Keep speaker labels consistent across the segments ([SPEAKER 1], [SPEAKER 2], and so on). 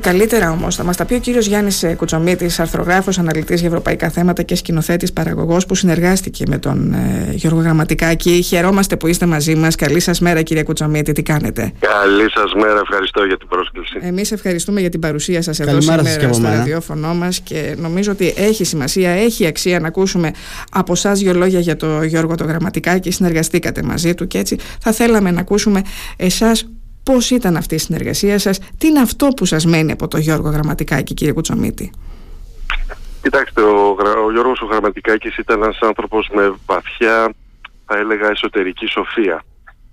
[SPEAKER 1] Καλύτερα όμως, θα μας τα πει ο κύριος Γιάννης ε, Κουτσομίτη, αρθρογράφος, αναλυτής για ευρωπαϊκά θέματα και σκηνοθέτης παραγωγός που συνεργάστηκε με τον ε, Γιώργο Γραμματικάκη. Χαιρόμαστε που είστε μαζί μας. Καλή σας μέρα, κύριε Κουτσομίτη, τι κάνετε;
[SPEAKER 2] Καλή σας μέρα, ευχαριστώ για την πρόσκληση.
[SPEAKER 1] Εμείς ευχαριστούμε για την παρουσία σας εδώ σήμερα στο ραδιόφωνο μας και νομίζω ότι έχει σημασία, έχει αξία να ακούσουμε από εσά δύο λόγια για τον Γιώργο το Γραμματικάκη. Συνεργαστήκατε μαζί του και έτσι θα θέλαμε να ακούσουμε εσάς Πώς ήταν αυτή η συνεργασία σας, τι είναι αυτό που σας μένει από τον Γιώργο Γραμματικάκη κύριε Κουτσομίτη.
[SPEAKER 2] Κοιτάξτε, ο, ο Γιώργος ο Γραμματικάκης ήταν ένας άνθρωπος με βαθιά, θα έλεγα, εσωτερική σοφία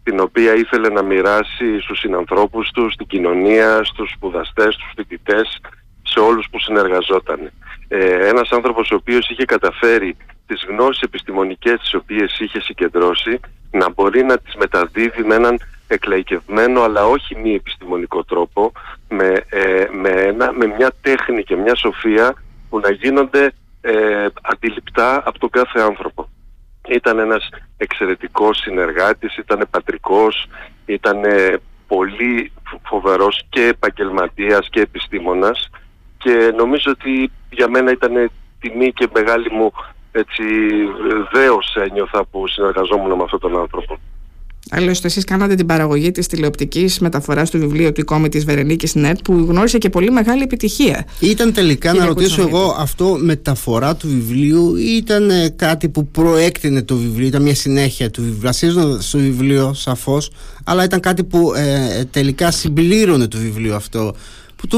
[SPEAKER 2] την οποία ήθελε να μοιράσει στους συνανθρώπους του, στην κοινωνία, στους σπουδαστές, στους φοιτητές, σε όλους που συνεργαζόταν. Ε, ένας άνθρωπος ο οποίος είχε καταφέρει τις γνώσεις επιστημονικές τις οποίες είχε συγκεντρώσει να μπορεί να τις μεταδίδει με έναν εκλαϊκευμένο αλλά όχι μη επιστημονικό τρόπο με, ε, με, ένα, με μια τέχνη και μια σοφία που να γίνονται ε, αντιληπτά από τον κάθε άνθρωπο. Ήταν ένας εξαιρετικός συνεργάτης, ήταν πατρικός, ήταν πολύ φοβερός και επαγγελματίας και επιστήμονας και νομίζω ότι για μένα ήταν τιμή και μεγάλη μου έτσι δέος ένιωθα που συνεργαζόμουν με αυτόν τον άνθρωπο.
[SPEAKER 1] Άλλωστε, εσείς κάνατε την παραγωγή της τηλεοπτικής μεταφοράς του βιβλίου του κόμι της Βερενίκης Νέτ, που γνώρισε και πολύ μεγάλη επιτυχία.
[SPEAKER 3] Ήταν τελικά, να ρωτήσω εγώ, αυτό μεταφορά του βιβλίου ή ήταν ε, κάτι που προέκτηνε το βιβλίο, ήταν μια συνέχεια του βιβλίου. Βασίζονταν στο βιβλίο, σαφώς, αλλά ήταν κάτι που ε, τελικά συμπλήρωνε το βιβλίο αυτό που το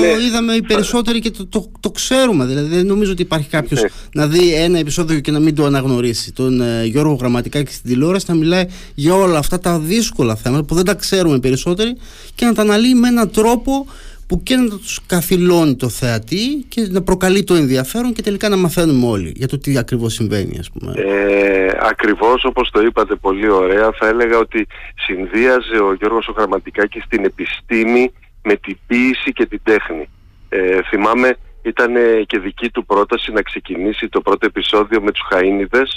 [SPEAKER 3] ναι. είδαμε οι περισσότεροι και το, το, το, ξέρουμε. Δηλαδή δεν νομίζω ότι υπάρχει κάποιος ναι. να δει ένα επεισόδιο και να μην το αναγνωρίσει. Τον ε, Γιώργο Γραμματικά και στην τηλεόραση να μιλάει για όλα αυτά τα δύσκολα θέματα που δεν τα ξέρουμε περισσότεροι και να τα αναλύει με έναν τρόπο που και να τους καθυλώνει το θεατή και να προκαλεί το ενδιαφέρον και τελικά να μαθαίνουμε όλοι για το τι ακριβώς συμβαίνει ας πούμε.
[SPEAKER 2] Ε, ακριβώς όπως το είπατε πολύ ωραία θα έλεγα ότι συνδύαζε ο Γιώργος ο Γραμματικάκης την επιστήμη με την ποίηση και την τέχνη. Ε, θυμάμαι ήταν και δική του πρόταση να ξεκινήσει το πρώτο επεισόδιο με τους Χαΐνιδες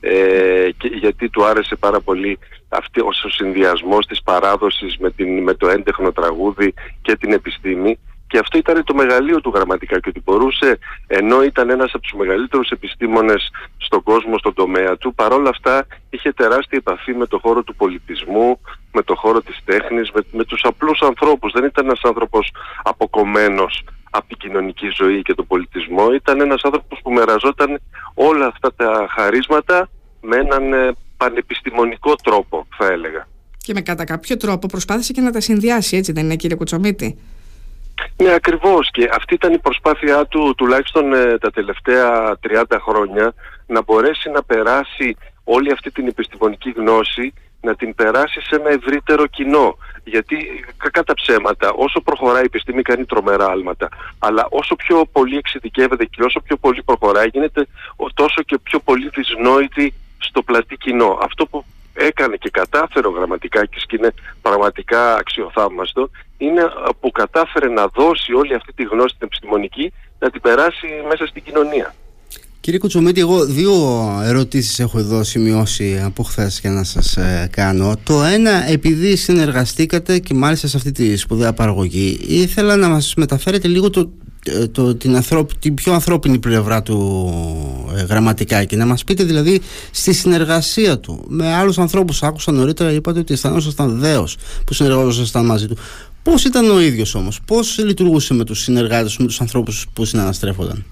[SPEAKER 2] ε, και, γιατί του άρεσε πάρα πολύ αυτή, ο συνδυασμός της παράδοσης με, την, με το έντεχνο τραγούδι και την επιστήμη και αυτό ήταν το μεγαλείο του γραμματικά και ότι μπορούσε, ενώ ήταν ένας από τους μεγαλύτερους επιστήμονες στον κόσμο, στον τομέα του, παρόλα αυτά είχε τεράστια επαφή με το χώρο του πολιτισμού, με το χώρο της τέχνης, με, με τους απλούς ανθρώπους. Δεν ήταν ένας άνθρωπος αποκομμένος από την κοινωνική ζωή και τον πολιτισμό. Ήταν ένας άνθρωπος που μεραζόταν όλα αυτά τα χαρίσματα με έναν ε, πανεπιστημονικό τρόπο, θα έλεγα.
[SPEAKER 1] Και με κατά κάποιο τρόπο προσπάθησε και να τα συνδυάσει, έτσι δεν είναι κύριε Κουτσομίτη.
[SPEAKER 2] Ναι, ακριβώς και αυτή ήταν η προσπάθειά του τουλάχιστον ε, τα τελευταία 30 χρόνια να μπορέσει να περάσει όλη αυτή την επιστημονική γνώση να την περάσει σε ένα ευρύτερο κοινό. Γιατί κακά τα ψέματα, όσο προχωράει η επιστήμη κάνει τρομερά άλματα. Αλλά όσο πιο πολύ εξειδικεύεται και όσο πιο πολύ προχωράει γίνεται τόσο και πιο πολύ δυσνόητη στο πλατή κοινό. Αυτό που έκανε και κατάφερε ο Γραμματικάκης και είναι πραγματικά αξιοθαύμαστο είναι που κατάφερε να δώσει όλη αυτή τη γνώση την επιστημονική να την περάσει μέσα στην κοινωνία.
[SPEAKER 3] Κύριε Κουτσομίτη, εγώ δύο ερωτήσεις έχω εδώ σημειώσει από χθες για να σας ε, κάνω. Το ένα, επειδή συνεργαστήκατε και μάλιστα σε αυτή τη σπουδαία παραγωγή, ήθελα να μας μεταφέρετε λίγο το, ε, το, την, ανθρώπ, την πιο ανθρώπινη πλευρά του ε, γραμματικά και να μας πείτε δηλαδή στη συνεργασία του. Με άλλους ανθρώπους άκουσα νωρίτερα είπατε ότι αισθανόσασταν δέος που συνεργαζόσασταν μαζί του. Πώς ήταν ο ίδιος όμως πώς λειτουργούσε με τους συνεργάτες με τους ανθρώπους που συναναστρέφονταν;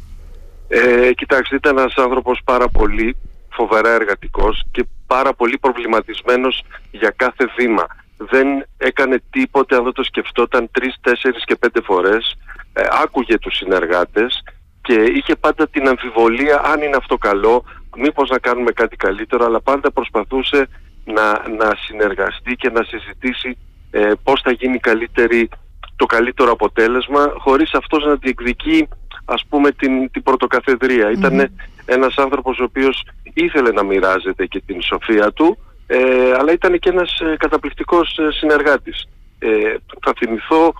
[SPEAKER 2] Ε, κοιτάξτε ήταν ένας άνθρωπος πάρα πολύ φοβερά εργατικός και πάρα πολύ προβληματισμένος για κάθε βήμα. Δεν έκανε τίποτε αν δεν το σκεφτόταν τρεις, τέσσερις και πέντε φορές. Ε, άκουγε τους συνεργάτες και είχε πάντα την αμφιβολία αν είναι αυτό καλό, μήπως να κάνουμε κάτι καλύτερο, αλλά πάντα προσπαθούσε να, να συνεργαστεί και να συζητήσει ε, πώς θα γίνει καλύτερη, το καλύτερο αποτέλεσμα, χωρίς αυτός να διεκδικεί ας πούμε την, την πρωτοκαθεδρία. Ήταν ένας άνθρωπος ο οποίος ήθελε να μοιράζεται και την σοφία του, ε, αλλά ήταν και ένας ε, καταπληκτικός ε, συνεργάτης. Ε, θα θυμηθώ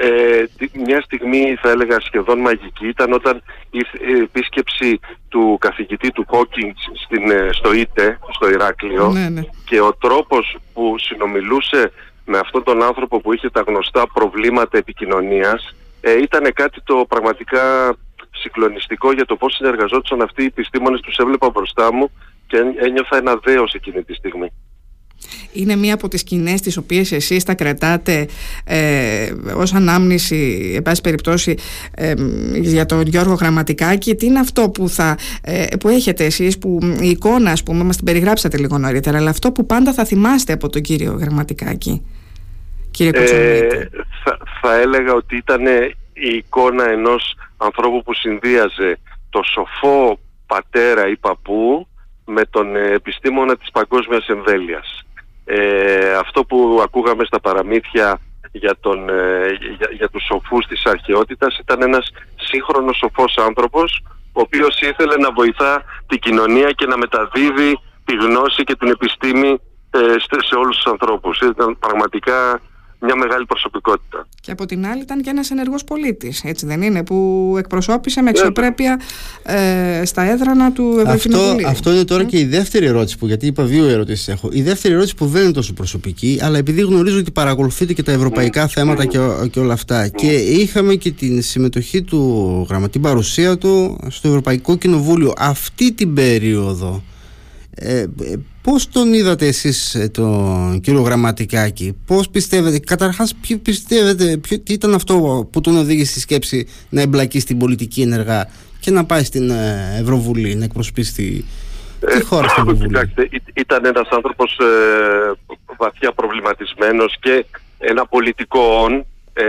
[SPEAKER 2] ε, μια στιγμή θα έλεγα σχεδόν μαγική ήταν όταν η επίσκεψη του καθηγητή του Χόκκινγκ ε, στο ΙΤΕ, στο Ηράκλειο
[SPEAKER 1] ναι, ναι.
[SPEAKER 2] και ο τρόπος που συνομιλούσε με αυτόν τον άνθρωπο που είχε τα γνωστά προβλήματα επικοινωνίας ε, ήταν κάτι το πραγματικά συγκλονιστικό για το πώς συνεργαζόντουσαν αυτοί οι επιστήμονες, τους έβλεπα μπροστά μου και ένιωθα ένα δέος εκείνη τη στιγμή.
[SPEAKER 1] Είναι μία από τις σκηνές τις οποίες εσείς τα κρατάτε ε, ως ανάμνηση, εν πάση περιπτώσει, ε, για τον Γιώργο Γραμματικάκη. Τι είναι αυτό που, θα, ε, που έχετε εσείς, που η εικόνα, ας πούμε, μας την περιγράψατε λίγο νωρίτερα, αλλά αυτό που πάντα θα θυμάστε από τον κύριο Γραμματικάκη, κύριε ε,
[SPEAKER 2] θα, θα έλεγα ότι ήταν η εικόνα ενός ανθρώπου που συνδύαζε το σοφό πατέρα ή παππού με τον επιστήμονα της παγκόσμιας εμβέλειας. Ε, αυτό που ακούγαμε στα παραμύθια για, τον, ε, για, για τους σοφούς της αρχαιότητας ήταν ένας σύγχρονος σοφός άνθρωπος ο οποίος ήθελε να βοηθά την κοινωνία και να μεταδίδει τη γνώση και την επιστήμη ε, σε όλους τους ανθρώπους. Ήταν πραγματικά μια μεγάλη προσωπικότητα.
[SPEAKER 1] Και από την άλλη ήταν και ένας ενεργός πολίτης, έτσι δεν είναι, που εκπροσώπησε με αξιοπρέπεια ε, στα έδρανα του Ευρωκοινοβουλίου.
[SPEAKER 3] Αυτό, αυτό είναι τώρα και η δεύτερη ερώτηση που, γιατί είπα δύο ερωτήσεις έχω. Η δεύτερη ερώτηση που δεν είναι τόσο προσωπική, αλλά επειδή γνωρίζω ότι παρακολουθείτε και τα ευρωπαϊκά mm. θέματα και, και όλα αυτά. Mm. Και είχαμε και την συμμετοχή του γραμματή παρουσία του στο Ευρωπαϊκό Κοινοβούλιο αυτή την περίοδο. Ε, Πώς τον είδατε εσείς ε, τον κύριο Γραμματικάκη, πώς πιστεύετε, καταρχάς ποιο πιστεύετε, ποιο, τι ήταν αυτό που τον οδήγησε στη σκέψη να εμπλακεί στην πολιτική ενεργά και να πάει στην ε, Ευρωβουλή, να εκπροσωπήσει τη, τη χώρα στην Ευρωβουλή;
[SPEAKER 2] Κοιτάξτε, ήταν ένας άνθρωπος ε, βαθιά προβληματισμένος και ένα πολιτικό όν, ε,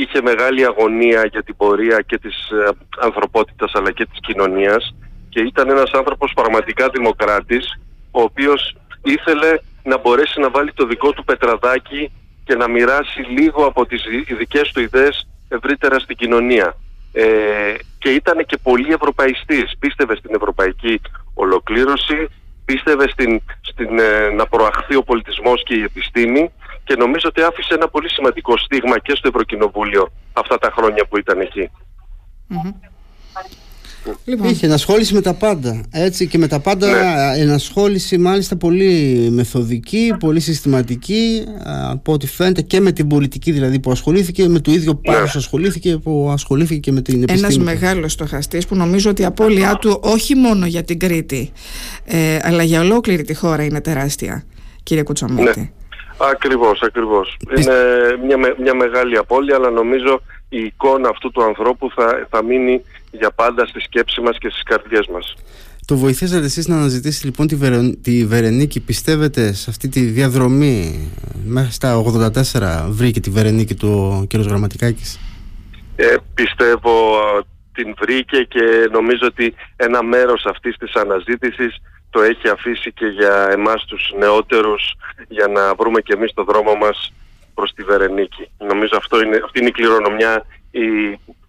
[SPEAKER 2] είχε μεγάλη αγωνία για την πορεία και της ε, ανθρωπότητας αλλά και της κοινωνίας και ήταν ένας άνθρωπος πραγματικά δημοκράτης ο οποίος ήθελε να μπορέσει να βάλει το δικό του πετραδάκι και να μοιράσει λίγο από τις δικές του ιδέες ευρύτερα στην κοινωνία. Ε, και ήταν και πολύ ευρωπαϊστής. Πίστευε στην ευρωπαϊκή ολοκλήρωση, πίστευε στην, στην, ε, να προαχθεί ο πολιτισμός και η επιστήμη και νομίζω ότι άφησε ένα πολύ σημαντικό στίγμα και στο Ευρωκοινοβούλιο αυτά τα χρόνια που ήταν
[SPEAKER 3] Λοιπόν. Είχε ενασχόληση με τα πάντα. Έτσι και με τα πάντα ναι. ενασχόληση μάλιστα πολύ μεθοδική, πολύ συστηματική από ό,τι φαίνεται και με την πολιτική δηλαδή που ασχολήθηκε, με το ίδιο ναι. ασχολήθηκε που ασχολήθηκε και με την επιστήμη.
[SPEAKER 1] Ένας μεγάλος στοχαστής που νομίζω ότι η απώλειά του όχι μόνο για την Κρήτη ε, αλλά για ολόκληρη τη χώρα είναι τεράστια κύριε Κουτσομίτη. Ναι.
[SPEAKER 2] Ακριβώς, ακριβώς. Είναι μια, μια μεγάλη απώλεια αλλά νομίζω η εικόνα αυτού του ανθρώπου θα, θα μείνει για πάντα στη σκέψη μας και στις καρδιές μας.
[SPEAKER 3] Το βοηθήσατε εσείς να αναζητήσετε λοιπόν τη, τη Βερενίκη πιστεύετε σε αυτή τη διαδρομή μέχρι στα 84 βρήκε τη Βερενίκη του κ. Γραμματικάκης;
[SPEAKER 2] Ε, Πιστεύω την βρήκε και νομίζω ότι ένα μέρος αυτής της αναζήτησης το έχει αφήσει και για εμάς τους νεότερους για να βρούμε και εμείς το δρόμο μας προς τη Βερενίκη. Νομίζω αυτό είναι, αυτή είναι η κληρονομιά, η,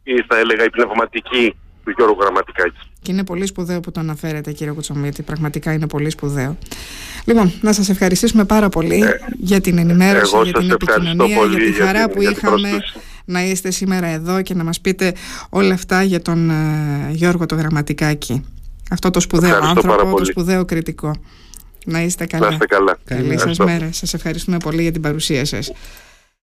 [SPEAKER 2] ή θα έλεγα η πνευματική του Γιώργου Γραμματικάκη.
[SPEAKER 1] Και είναι πολύ σπουδαίο που το αναφέρετε κύριε Κουτσομίτη, πραγματικά είναι πολύ σπουδαίο. Λοιπόν, να σας ευχαριστήσουμε πάρα πολύ ε, για την ενημέρωση, για την επικοινωνία, για τη χαρά που είχαμε να είστε σήμερα εδώ και να μας πείτε όλα αυτά για τον uh, Γιώργο το Γραμματικάκη. Αυτό το σπουδαίο άνθρωπο, το σπουδαίο κριτικό. Να είστε καλά.
[SPEAKER 2] Να είστε καλά.
[SPEAKER 1] Καλή σας μέρα. Σας ευχαριστούμε πολύ για την παρουσία σας.